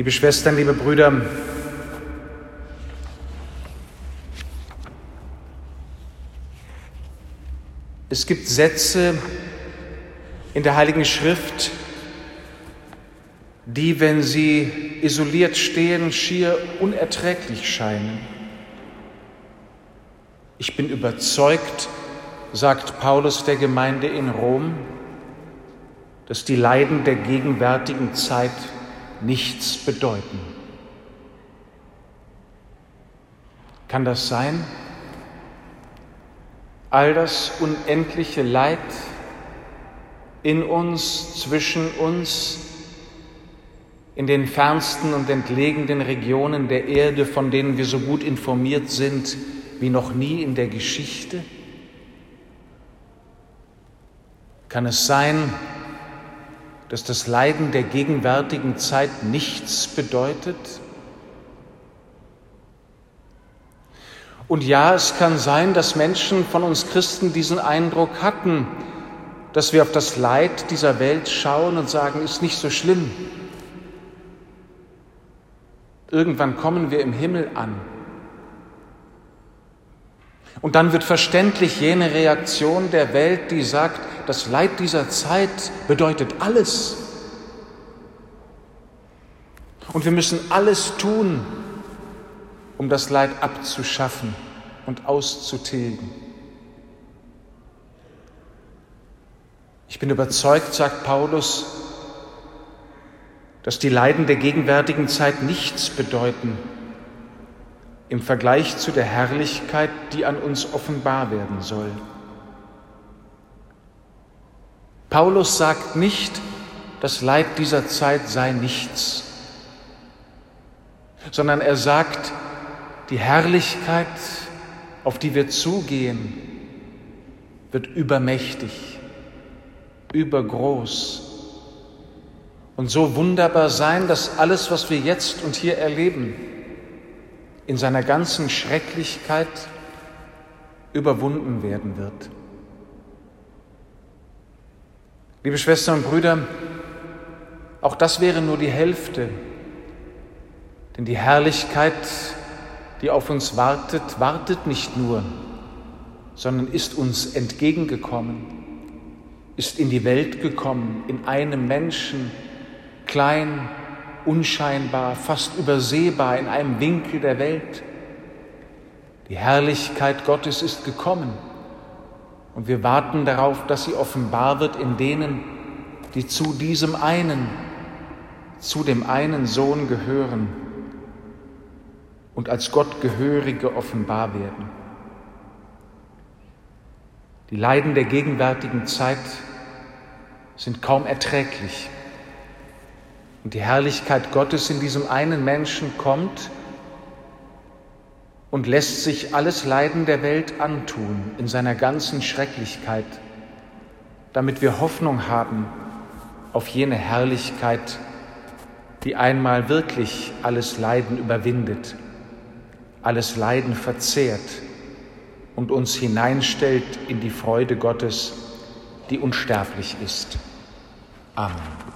Liebe Schwestern, liebe Brüder, es gibt Sätze in der Heiligen Schrift, die, wenn sie isoliert stehen, schier unerträglich scheinen. Ich bin überzeugt, sagt Paulus der Gemeinde in Rom, dass die Leiden der gegenwärtigen Zeit nichts bedeuten. Kann das sein? All das unendliche Leid in uns, zwischen uns, in den fernsten und entlegenen Regionen der Erde, von denen wir so gut informiert sind wie noch nie in der Geschichte? Kann es sein, dass das Leiden der gegenwärtigen Zeit nichts bedeutet? Und ja, es kann sein, dass Menschen von uns Christen diesen Eindruck hatten, dass wir auf das Leid dieser Welt schauen und sagen, ist nicht so schlimm, Irgendwann kommen wir im Himmel an. Und dann wird verständlich jene Reaktion der Welt, die sagt, das Leid dieser Zeit bedeutet alles. Und wir müssen alles tun, um das Leid abzuschaffen und auszutilgen. Ich bin überzeugt, sagt Paulus, dass die Leiden der gegenwärtigen Zeit nichts bedeuten im Vergleich zu der Herrlichkeit, die an uns offenbar werden soll. Paulus sagt nicht, das Leid dieser Zeit sei nichts, sondern er sagt, die Herrlichkeit, auf die wir zugehen, wird übermächtig, übergroß und so wunderbar sein, dass alles, was wir jetzt und hier erleben, in seiner ganzen Schrecklichkeit überwunden werden wird. Liebe Schwestern und Brüder, auch das wäre nur die Hälfte, denn die Herrlichkeit, die auf uns wartet, wartet nicht nur, sondern ist uns entgegengekommen, ist in die Welt gekommen, in einem Menschen, klein, unscheinbar, fast übersehbar in einem Winkel der Welt. Die Herrlichkeit Gottes ist gekommen und wir warten darauf, dass sie offenbar wird in denen, die zu diesem einen, zu dem einen Sohn gehören und als Gottgehörige offenbar werden. Die Leiden der gegenwärtigen Zeit sind kaum erträglich. Und die Herrlichkeit Gottes in diesem einen Menschen kommt und lässt sich alles Leiden der Welt antun in seiner ganzen Schrecklichkeit, damit wir Hoffnung haben auf jene Herrlichkeit, die einmal wirklich alles Leiden überwindet, alles Leiden verzehrt und uns hineinstellt in die Freude Gottes, die unsterblich ist. Amen.